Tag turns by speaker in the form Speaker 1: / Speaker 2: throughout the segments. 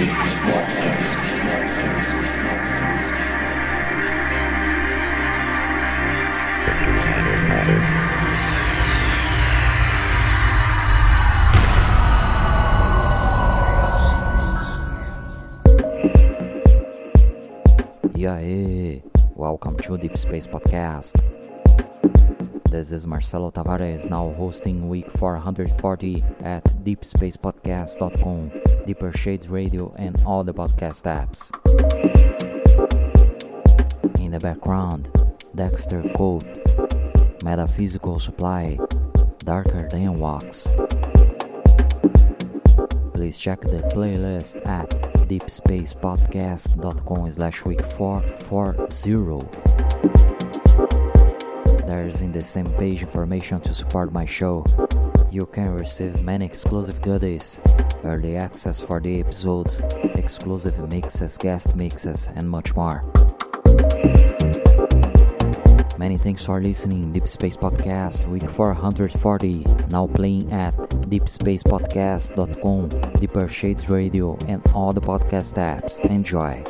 Speaker 1: E aí, welcome to Deep Space Podcast. This is Marcelo Tavares now hosting week 440 at deepspacepodcast.com, Deeper Shades Radio, and all the podcast apps. In the background, Dexter Colt, Metaphysical Supply, Darker Than Wax. Please check the playlist at deepspacepodcast.com slash week 440. There's in the same page information to support my show. You can receive many exclusive goodies, early access for the episodes, exclusive mixes, guest mixes, and much more. Many thanks for listening, Deep Space Podcast, week 440, now playing at deepspacepodcast.com, Deeper Shades Radio, and all the podcast apps. Enjoy.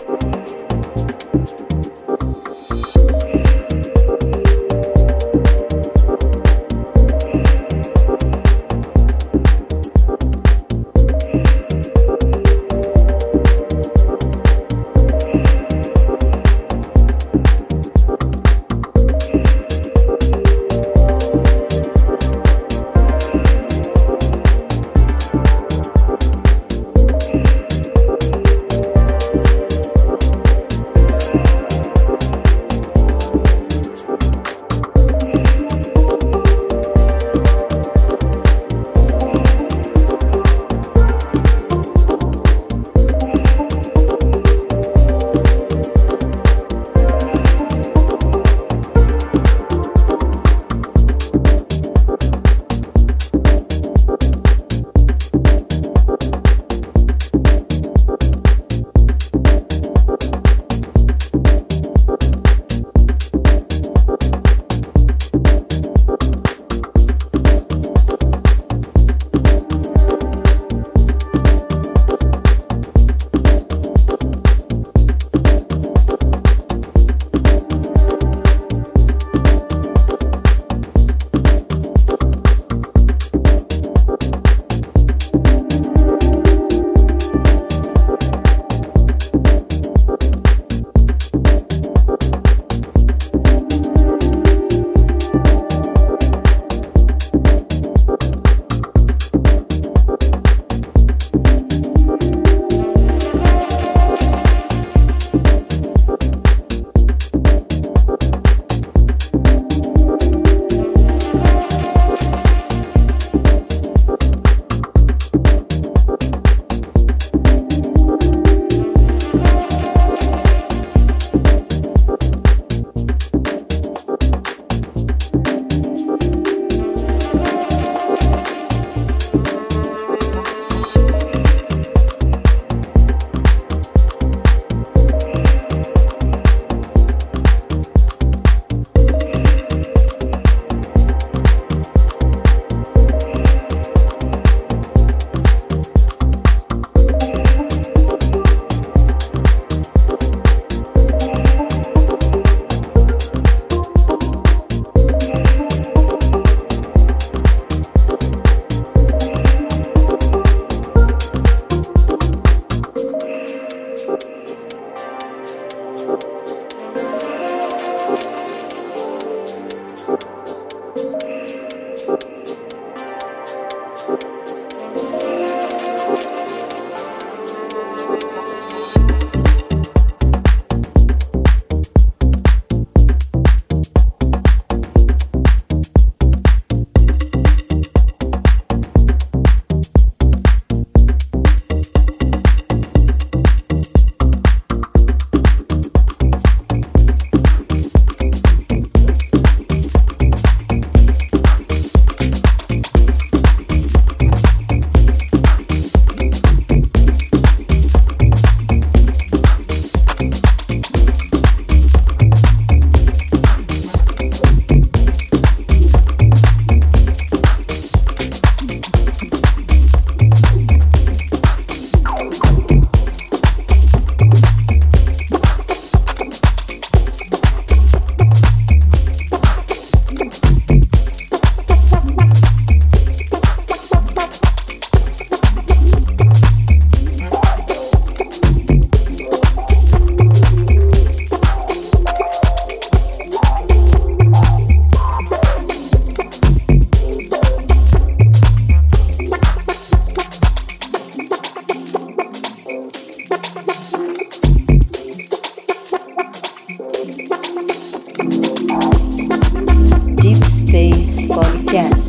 Speaker 2: Deep Space Podcast.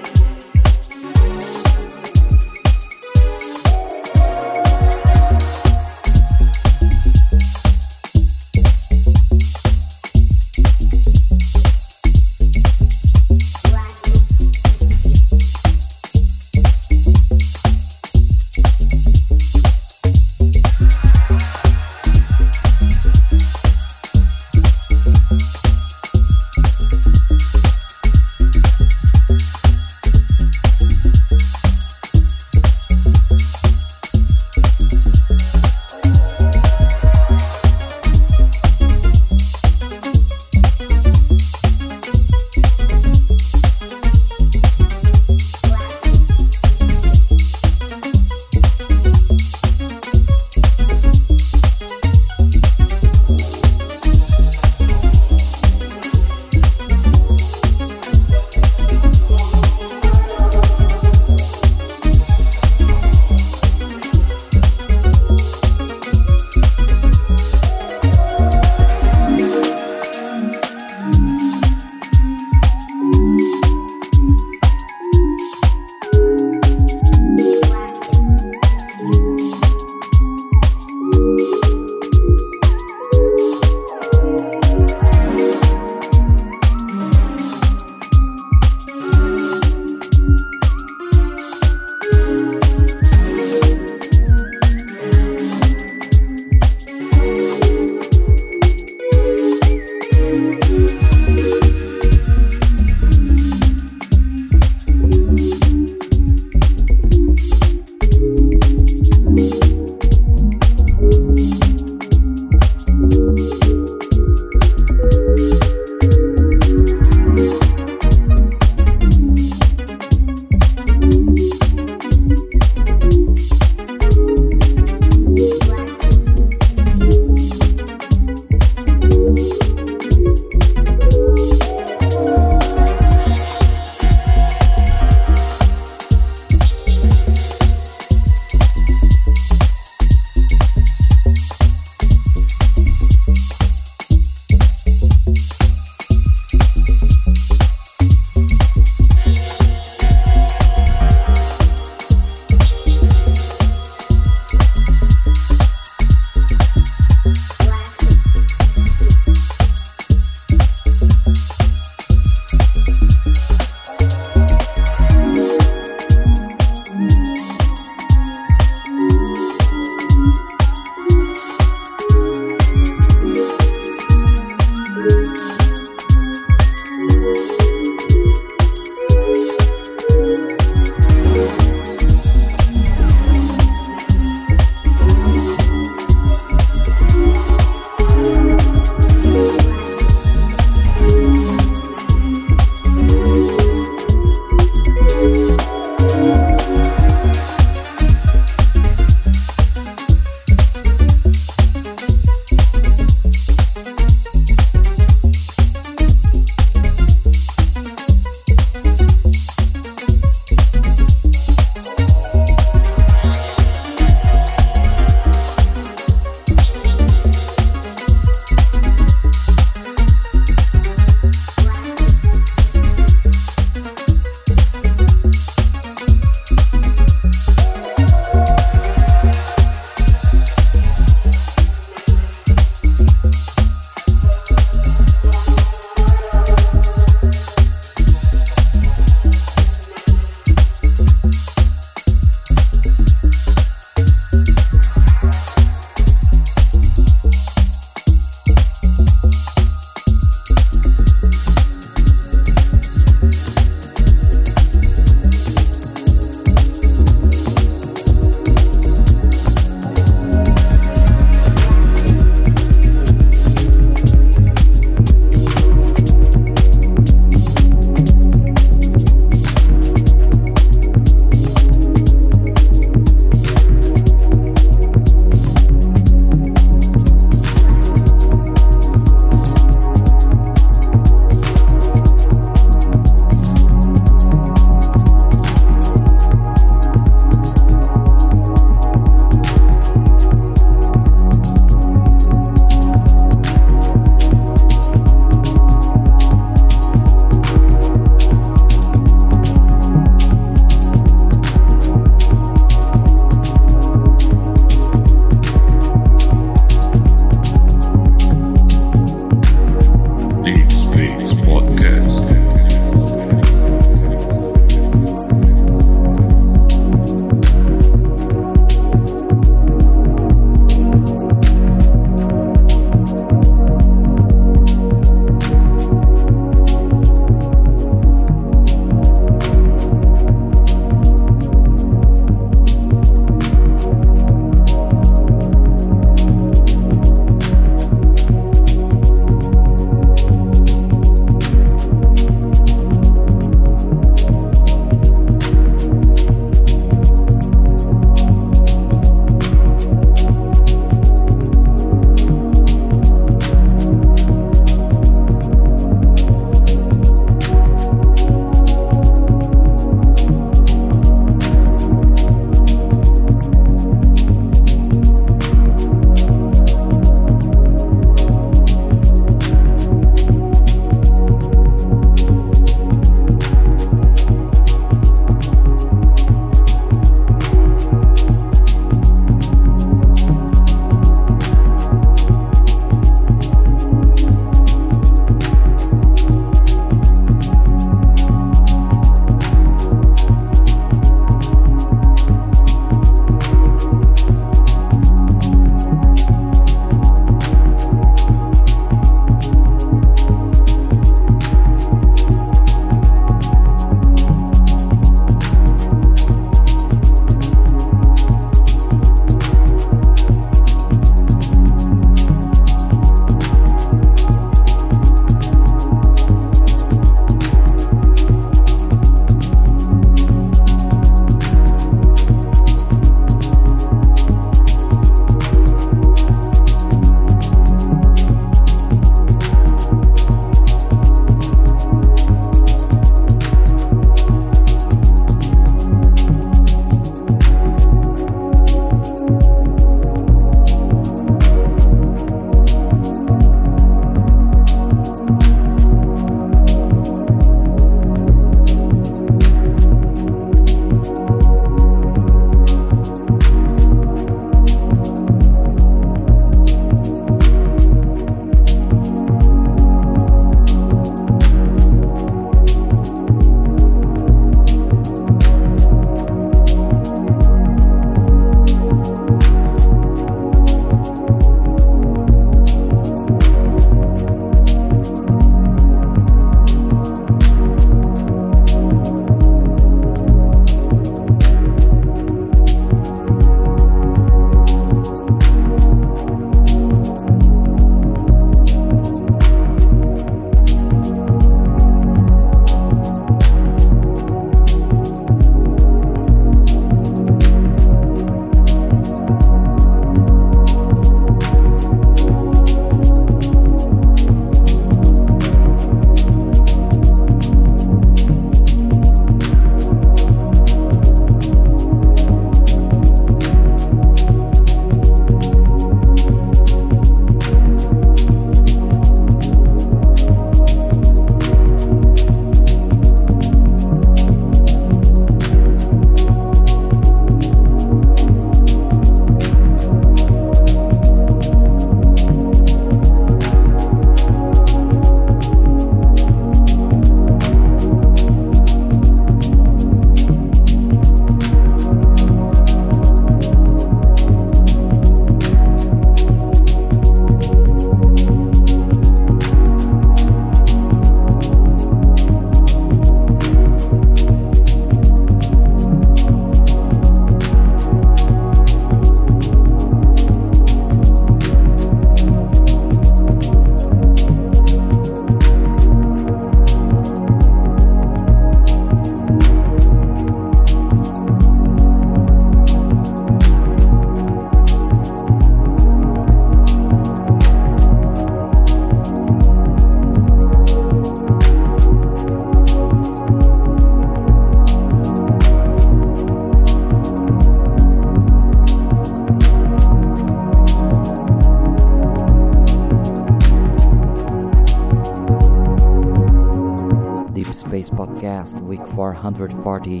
Speaker 1: 440.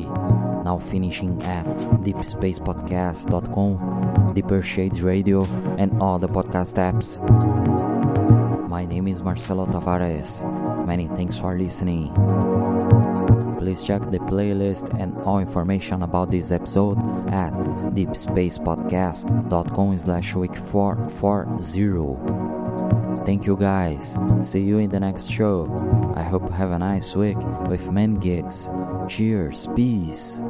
Speaker 1: Now finishing at deepspacepodcast.com, Deeper Shades Radio, and all the podcast apps. My name is Marcelo Tavares. Many thanks for listening. Please check the playlist and all information about this episode at deepspacepodcast.com slash week 440. Thank you guys. See you in the next show. I hope you have a nice week with many gigs. Cheers. Peace.